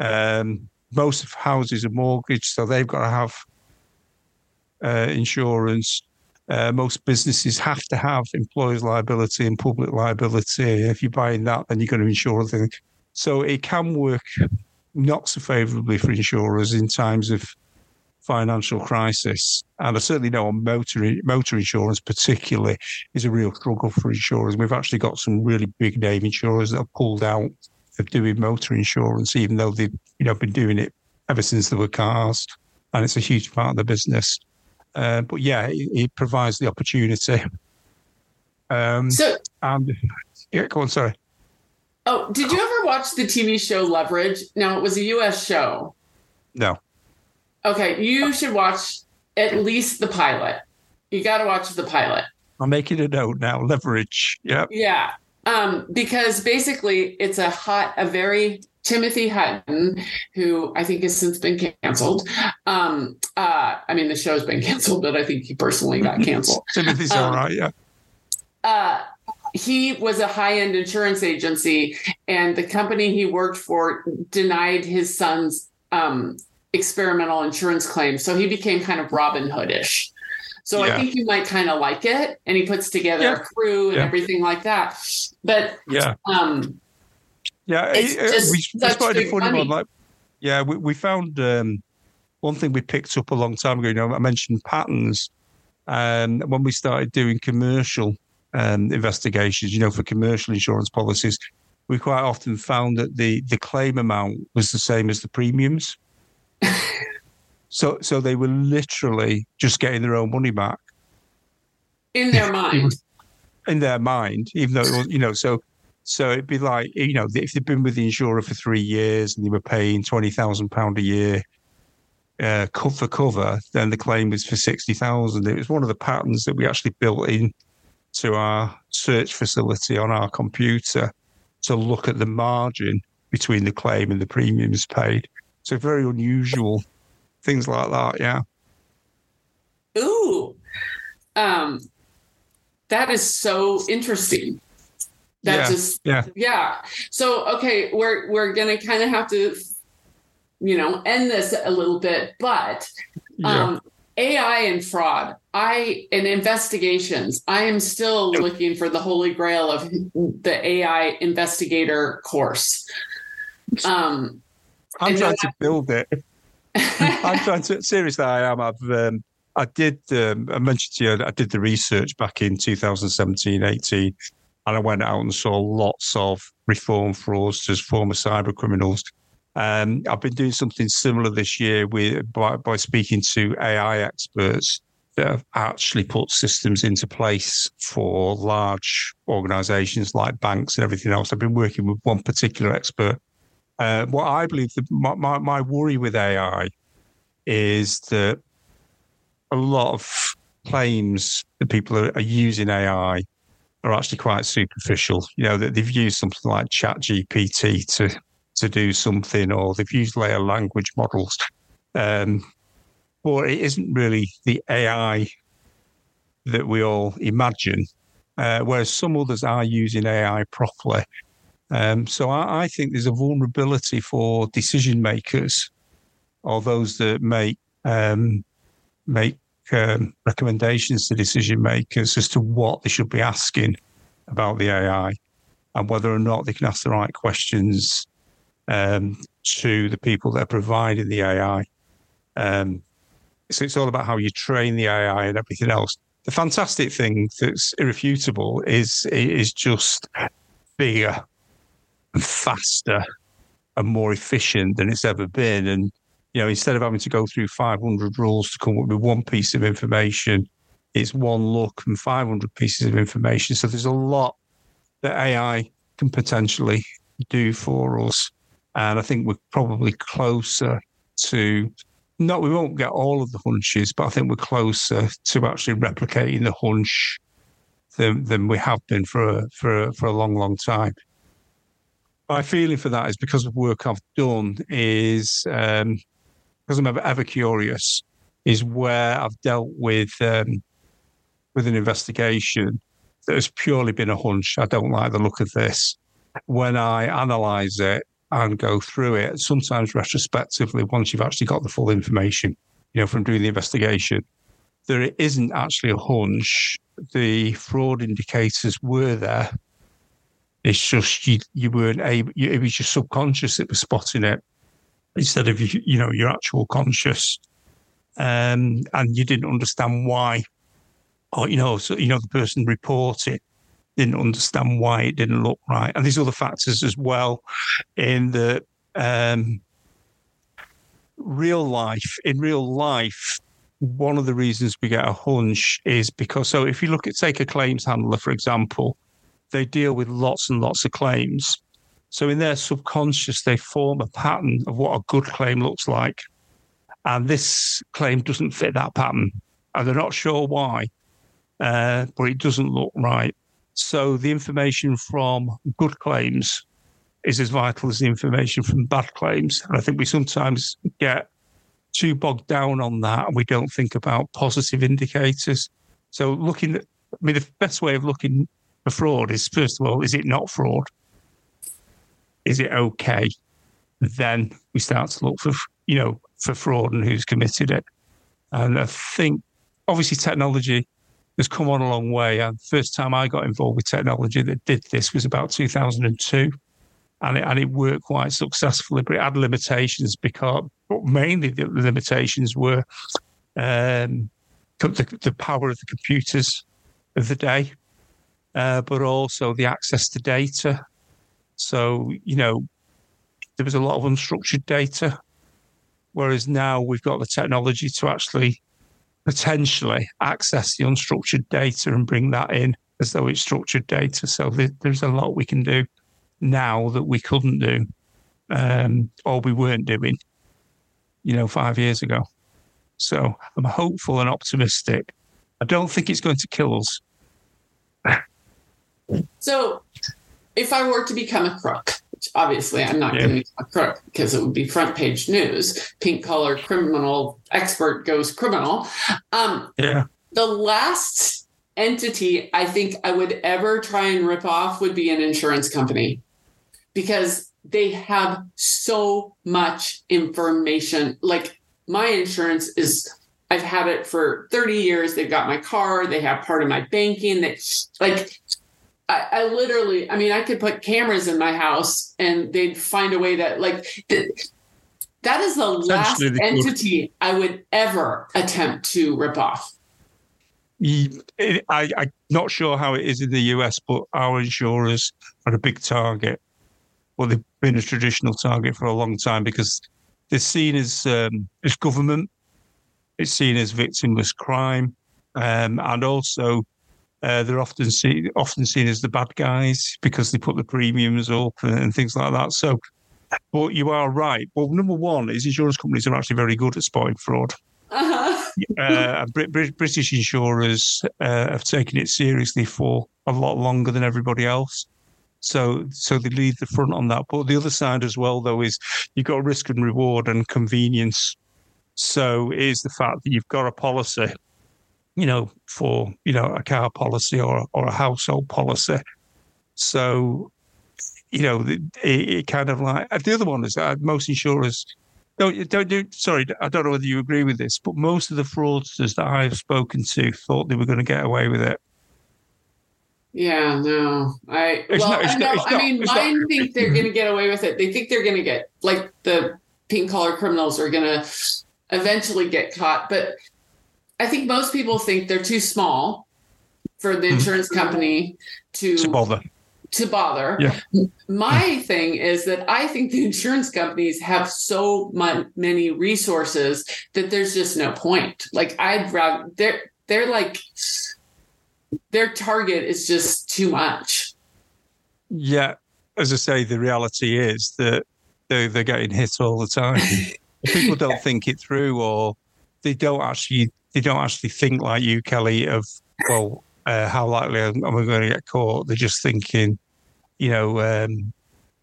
Um, most of houses are mortgaged, so they've got to have uh, insurance. Uh, most businesses have to have employers' liability and public liability. If you're buying that, then you're going to insure them. So it can work not so favourably for insurers in times of financial crisis. And I certainly know on motor motor insurance, particularly, is a real struggle for insurers. We've actually got some really big name insurers that have pulled out of doing motor insurance, even though they've you know been doing it ever since there were cars, and it's a huge part of the business. Uh, but yeah, it, it, provides the opportunity. Um, so, and yeah, go on. Sorry. Oh, did you ever watch the TV show Leverage? No, it was a U.S. show. No. Okay, you should watch at least the pilot. You got to watch the pilot. I'm making a note now. Leverage. Yeah. Yeah. Um, because basically, it's a hot, a very Timothy Hutton, who I think has since been canceled. Um, uh, I mean, the show's been canceled, but I think he personally got canceled. Timothy's um, all right, yeah. Uh, he was a high end insurance agency, and the company he worked for denied his son's um, experimental insurance claim. So he became kind of Robin Hoodish. So yeah. I think you might kind of like it. And he puts together yeah. a crew and yeah. everything like that. But yeah, um, yeah, it's it, we, we started funny one. Like, yeah, we, we found um, one thing we picked up a long time ago. You know, I mentioned patterns, and when we started doing commercial um, investigations, you know, for commercial insurance policies, we quite often found that the the claim amount was the same as the premiums. So so they were literally just getting their own money back in their mind. in their mind, even though it was, you know, so so it'd be like, you know, if they've been with the insurer for three years and they were paying twenty thousand pound a year uh, for cover, then the claim was for sixty thousand. It was one of the patterns that we actually built in to our search facility on our computer to look at the margin between the claim and the premiums paid. So very unusual things like that. Yeah. Ooh, um, that is so interesting. That yeah, just yeah yeah. So okay, we're we're gonna kind of have to, you know, end this a little bit, but um, yeah. AI and fraud, I and investigations. I am still looking for the holy grail of the AI investigator course. Um, I'm trying to build it. I'm trying to seriously. I am. I've um, I did. Um, I mentioned to you. I did the research back in 2017, 18, and I went out and saw lots of reform fraudsters, former cyber criminals. Um, I've been doing something similar this year with by, by speaking to AI experts that have actually put systems into place for large organizations like banks and everything else. I've been working with one particular expert Uh, what I believe, the, my, my, my worry with AI is that a lot of claims that people are, are using AI are actually quite superficial. You know, that they've used something like Chat GPT to to do something, or they've used large language models. Um, but it isn't really the AI that we all imagine. Uh, whereas some others are using AI properly. Um, so I, I, think there's a vulnerability for decision makers or those that make um, make um, recommendations to decision makers as to what they should be asking about the AI and whether or not they can ask the right questions um, to the people that are providing the AI. Um, so it's all about how you train the AI and everything else. The fantastic thing that's irrefutable is is just bigger faster and more efficient than it's ever been. And you know, instead of having to go through 500 rules to come up with one piece of information, it's one look and 500 pieces of information. So there's a lot that AI can potentially do for us. And I think we're probably closer to not, we won't get all of the hunches, but I think we're closer to actually replicating the hunch than, than we have been for a, for a, for a long, long time. My feeling for that is because of work I've done is um, because I'm ever, ever curious, is where I've dealt with um, with an investigation that has purely been a hunch. I don't like the look of this. When I analyze it and go through it, sometimes retrospectively, once you've actually got the full information, you know, from doing the investigation, there isn't actually a hunch. The fraud indicators were there. It's just you, you weren't able, it was your subconscious that was spotting it instead of you know your actual conscious, um, and you didn't understand why, or you know, so you know the person reported didn't understand why it didn't look right, and these other factors as well, in the um, real life. In real life, one of the reasons we get a hunch is because so if you look at take a claims handler for example, they deal with lots and lots of claims so in their subconscious, they form a pattern of what a good claim looks like. And this claim doesn't fit that pattern. And they're not sure why, uh, but it doesn't look right. So the information from good claims is as vital as the information from bad claims. And I think we sometimes get too bogged down on that and we don't think about positive indicators. So looking at, I mean, the best way of looking for fraud is first of all, is it not fraud? is it okay? Then we start to look for, you know, for fraud and who's committed it. And I think obviously technology has come on a long way. And the first time I got involved with technology that did this was about 2002. And it, and it worked quite successfully, but it had limitations because mainly the limitations were um, the, the power of the computers of the day, uh, but also the access to data so, you know, there was a lot of unstructured data, whereas now we've got the technology to actually potentially access the unstructured data and bring that in as though it's structured data. So there's a lot we can do now that we couldn't do um, or we weren't doing, you know, five years ago. So I'm hopeful and optimistic. I don't think it's going to kill us. So if I were to become a crook, which obviously I'm not yeah. going to become a crook because it would be front page news, pink collar criminal expert goes criminal. Um, yeah. The last entity I think I would ever try and rip off would be an insurance company because they have so much information. Like my insurance is I've had it for 30 years. They've got my car, they have part of my banking. That like I, I, literally, I mean, I could put cameras in my house and they'd find a way that, like, th- that is the last the entity I would ever attempt to rip off. I, I'm not sure how it is in the US, but our insurers are a big target. Well, they've been a traditional target for a long time because they're seen as um, as government. It's seen as victimless crime, um, and also uh, they're often seen often seen as the bad guys because they put the premiums up and, and things like that. So but you are right. Well, number one is insurance companies are actually very good at spotting fraud. Uh-huh. uh, British insurers uh, have taken it seriously for a lot longer than everybody else. So, so they lead the front on that. But the other side as well, though, is you've got risk and reward and convenience. So, is the fact that you've got a policy, you know, for you know a car policy or or a household policy. So, you know, it, it kind of like the other one is that most insurers don't, don't, don't, sorry, I don't know whether you agree with this, but most of the fraudsters that I've spoken to thought they were going to get away with it. Yeah, no, I it's well, not, no, not, I mean, mine not. think they're going to get away with it. They think they're going to get like the pink collar criminals are going to eventually get caught, but I think most people think they're too small for the hmm. insurance company to, to bother to bother. Yeah. My thing is that I think the insurance companies have so much, many resources that there's just no point. Like I'd rather they're they're like their target is just too much. Yeah, as I say, the reality is that they're, they're getting hit all the time. People don't think it through, or they don't actually they don't actually think like you, Kelly. Of well, uh, how likely am I going to get caught? They're just thinking, you know, um,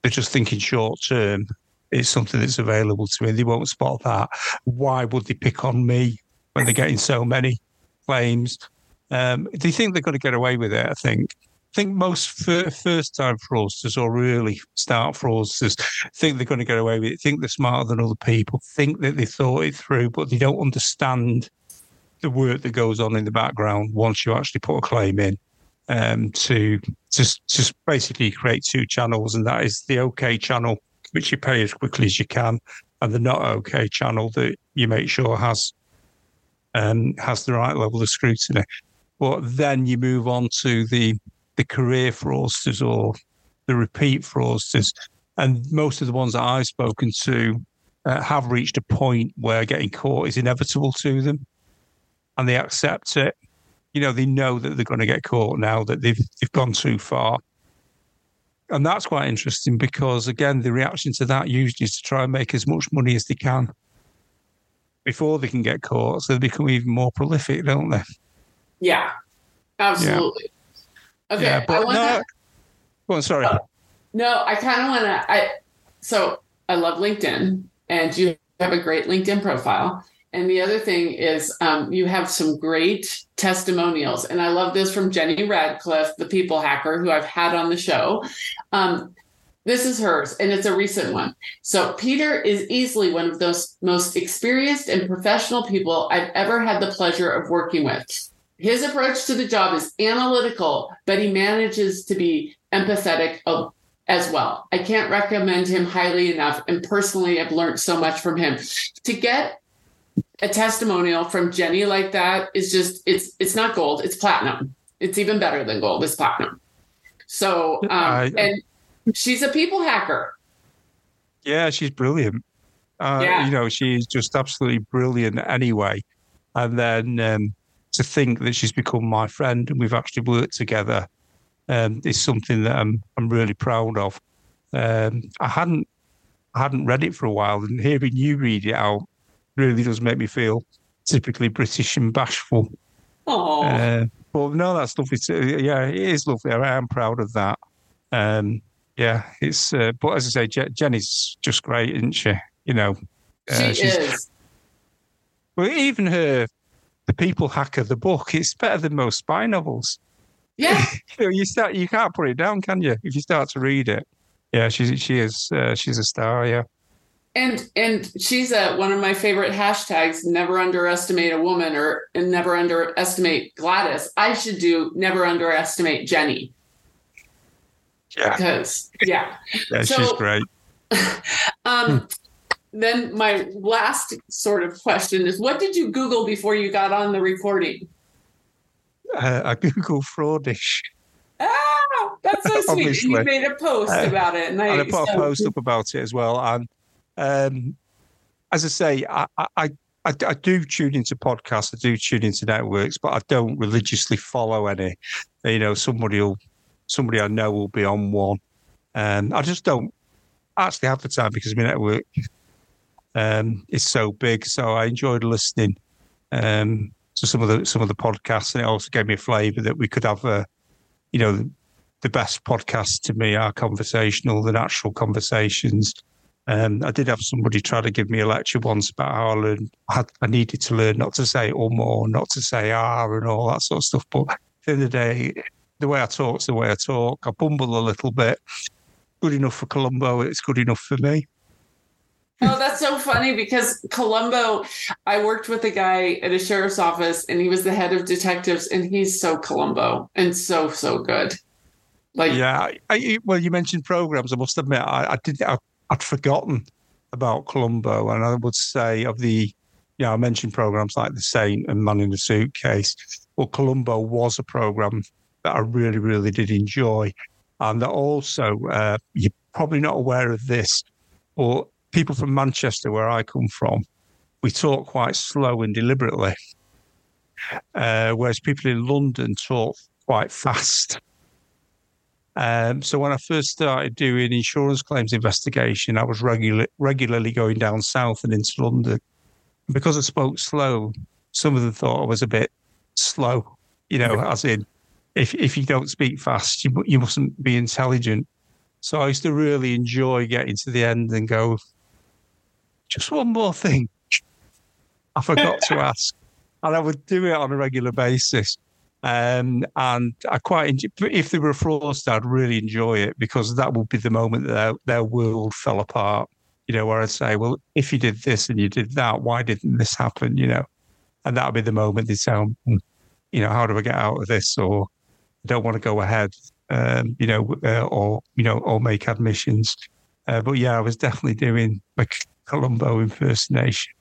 they're just thinking short term. It's something that's available to me. They won't spot that. Why would they pick on me when they're getting so many claims? Um, they think they're going to get away with it. I think. I think most first time fraudsters or really start fraudsters think they're going to get away with it, think they're smarter than other people, think that they thought it through, but they don't understand the work that goes on in the background once you actually put a claim in um, to just just basically create two channels, and that is the OK channel, which you pay as quickly as you can, and the not OK channel that you make sure has um, has the right level of scrutiny. But then you move on to the the career fraudsters or the repeat fraudsters, and most of the ones that I've spoken to uh, have reached a point where getting caught is inevitable to them and they accept it. You know, they know that they're going to get caught now that they've they've gone too far. And that's quite interesting because again, the reaction to that usually is to try and make as much money as they can before they can get caught. So they become even more prolific, don't they? Yeah. Absolutely. Yeah. Okay. Yeah, but I want no, that. Go on, sorry. No, I kind of want to I so I love LinkedIn and you have a great LinkedIn profile. And the other thing is, um, you have some great testimonials. And I love this from Jenny Radcliffe, the people hacker who I've had on the show. Um, this is hers, and it's a recent one. So, Peter is easily one of those most experienced and professional people I've ever had the pleasure of working with. His approach to the job is analytical, but he manages to be empathetic as well. I can't recommend him highly enough. And personally, I've learned so much from him. To get a testimonial from Jenny like that is just it's it's not gold, it's platinum. It's even better than gold, it's platinum. So um, and she's a people hacker. Yeah, she's brilliant. Uh, yeah. You know, she's just absolutely brilliant anyway. And then um, to think that she's become my friend and we've actually worked together um, is something that I'm I'm really proud of. Um, I hadn't I hadn't read it for a while, and hearing you read it out really does make me feel typically British and bashful. Oh, uh, but no, that's lovely. Yeah, it is lovely. I am proud of that. Um, yeah, it's. Uh, but as I say, Je- Jenny's just great, isn't she? You know, uh, she is. Well, even her, the People Hacker, the book, it's better than most spy novels. Yeah, you, know, you start, you can't put it down, can you? If you start to read it, yeah, she's she is uh, she's a star. Yeah. And and she's a, one of my favorite hashtags. Never underestimate a woman, or and never underestimate Gladys. I should do never underestimate Jenny. Yeah, because yeah, yeah, so, she's great. um, then my last sort of question is, what did you Google before you got on the recording? Uh, I Google fraudish. Ah, that's so sweet. and you made a post uh, about it, and I, and I put a post up about it as well. And um, as I say, I, I, I, I, do tune into podcasts, I do tune into networks, but I don't religiously follow any. You know, somebody will, somebody I know will be on one, and I just don't. actually have the time because my network um, is so big. So I enjoyed listening um, to some of the some of the podcasts, and it also gave me a flavour that we could have a, you know, the, the best podcasts to me are conversational, the natural conversations. Um, I did have somebody try to give me a lecture once about how I learned. I, I needed to learn not to say or more, not to say are, and all that sort of stuff. But at the end of the day, the way I talk is the way I talk. I bumble a little bit. Good enough for Columbo. It's good enough for me. Oh, that's so funny because Columbo, I worked with a guy at a sheriff's office and he was the head of detectives and he's so Columbo and so, so good. Like, yeah. I, well, you mentioned programs. I must admit, I, I did, I, I'd forgotten about Columbo. And I would say of the, you know, I mentioned programs like The Saint and Man in the Suitcase. Well, Columbo was a program that I really, really did enjoy. And that also, uh, you're probably not aware of this, but people from Manchester, where I come from, we talk quite slow and deliberately. Uh, whereas people in London talk quite fast. Um, so when I first started doing insurance claims investigation, I was regular, regularly going down south and into London. Because I spoke slow, some of them thought I was a bit slow, you know, as in if if you don't speak fast, you you mustn't be intelligent. So I used to really enjoy getting to the end and go, just one more thing. I forgot to ask, and I would do it on a regular basis. Um, and I quite enjoy, if they were a fraudster, I'd really enjoy it because that would be the moment that their, their world fell apart. You know, where I'd say, well, if you did this and you did that, why didn't this happen? You know, and that would be the moment they'd say, hmm, you know, how do I get out of this? Or I don't want to go ahead, um, you know, uh, or you know, or make admissions. Uh, but yeah, I was definitely doing like Columbo impersonation.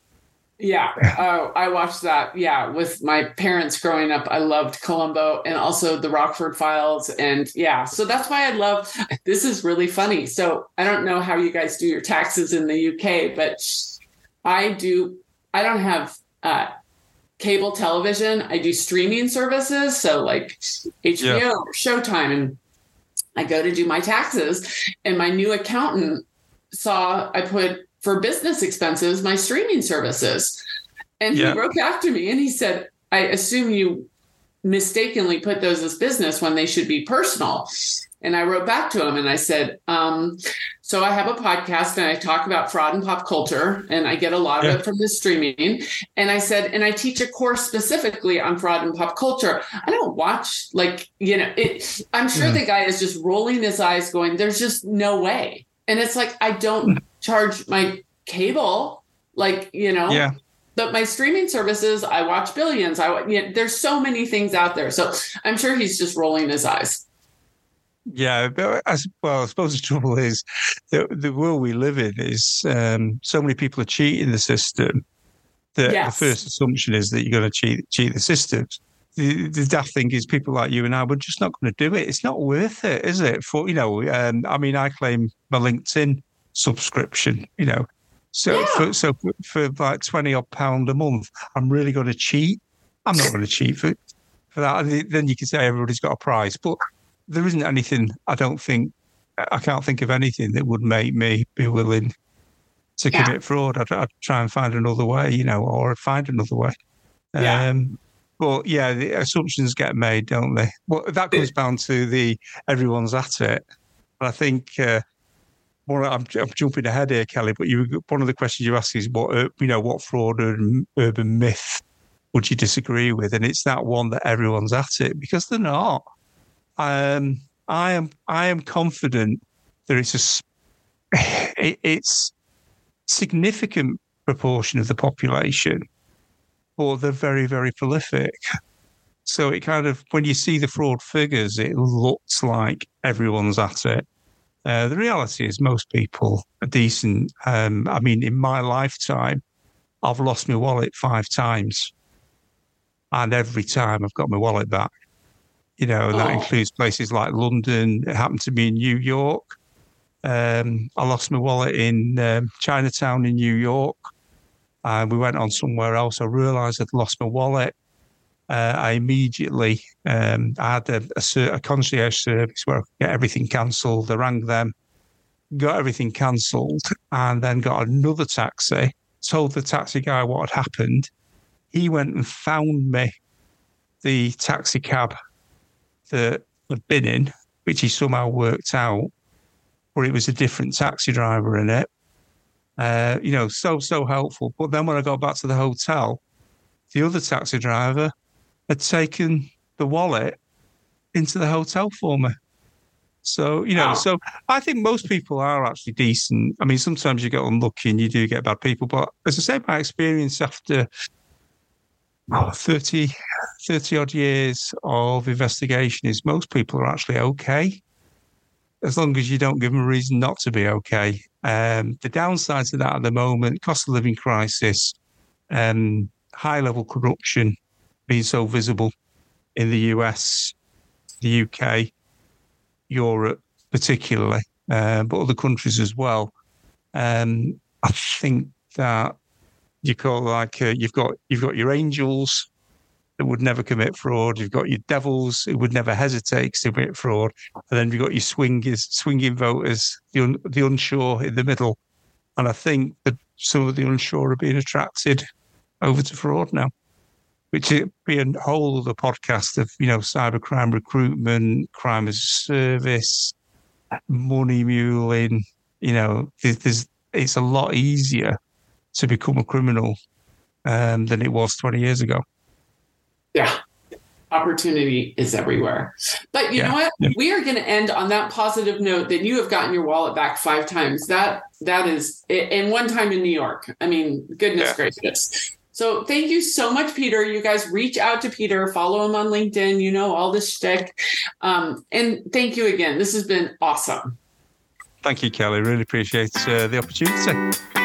Yeah, oh, I watched that. Yeah, with my parents growing up, I loved Columbo and also the Rockford Files, and yeah, so that's why I love. This is really funny. So I don't know how you guys do your taxes in the UK, but I do. I don't have uh, cable television. I do streaming services, so like HBO yeah. or Showtime, and I go to do my taxes. And my new accountant saw I put for business expenses my streaming services, and yeah. he wrote back to me and he said, "I assume you mistakenly put those as business when they should be personal." And I wrote back to him and I said, um, so I have a podcast and I talk about fraud and pop culture, and I get a lot of it from the streaming. And I said, and I teach a course specifically on fraud and pop culture. I don't watch like, you know, it, I'm sure yeah. the guy is just rolling his eyes going, there's just no way. And it's like, I don't. charge my cable, like, you know, yeah. But my streaming services, I watch billions. I you know, there's so many things out there. So I'm sure he's just rolling his eyes. Yeah, but well, I suppose the trouble is the the world we live in is um, so many people are cheating the system. That yes. the first assumption is that you're going to cheat cheat the system. The, the daft thing is, people like you and I, we're just not going to do it. It's not worth it, is it? For you know, um, I mean, I claim my LinkedIn subscription. You know, so yeah. for, so for, for like twenty odd pound a month, I'm really going to cheat. I'm not going to cheat for for that. Then you can say everybody's got a price, but there isn't anything. I don't think I can't think of anything that would make me be willing to yeah. commit fraud. I'd, I'd, try and find another way, you know, or find another way. Yeah. Um, but yeah, the assumptions get made, don't they? Well, that comes down to the everyone's at it. But I think uh, one, I'm, I'm, jumping ahead here, Kelly. But you, one of the questions you ask is what uh, you know, what fraud and urban myth would you disagree with? And it's that one that everyone's at it because they're not um, I am I am confident there is a it, it's significant proportion of the population, or they're very very prolific. So it kind of when you see the fraud figures, it looks like everyone's at it. Uh, the reality is most people are decent. Um, I mean, in my lifetime, I've lost my wallet five times, and every time I've got my wallet back you know, and oh. that includes places like London. It happened to me in New York. Um, I lost my wallet in um, Chinatown in New York. And we went on somewhere else. I realised I'd lost my wallet. Uh, I immediately um, I had a, a, a, concierge service where I could get everything cancelled. I rang them. got everything cancelled, and then got another taxi. Told the taxi guy what had happened. He went and found me the taxi cab that I'd been in, which he somehow worked out, or it was a different taxi driver in it. Uh, you know, so so helpful. But then when I got back to the hotel, the other taxi driver had taken the wallet into the hotel for me. So, you know, wow. so I think most people are actually decent. I mean, sometimes you get unlucky and you do get bad people. But as I say, my experience after oh, 30, 30 odd years of investigation is most people are actually okay. As long as you don't give them a reason not to be okay. Um, the downsides of that at the moment, cost of living crisis, um, high level corruption being so visible in the US, the UK, Europe, particularly, uh, but other countries as well. Um, I think that you call like uh, you've got you've got your angels that would never commit fraud. You've got your devils who would never hesitate to commit fraud, and then you've got your swingers, swinging voters, the un, the unsure in the middle. And I think that some of the unsure are being attracted over to fraud now, which would be a whole other podcast of you know cybercrime recruitment, crime as a service, money muling. You know, there's it's a lot easier to become a criminal um, than it was 20 years ago. Yeah. Opportunity is everywhere. But you yeah. know what? Yeah. We are going to end on that positive note that you have gotten your wallet back five times. That that is and one time in New York. I mean, goodness yeah. gracious. So thank you so much, Peter. You guys reach out to Peter, follow him on LinkedIn. You know all this shtick. Um, and thank you again. This has been awesome. Thank you, Kelly. Really appreciate uh, the opportunity.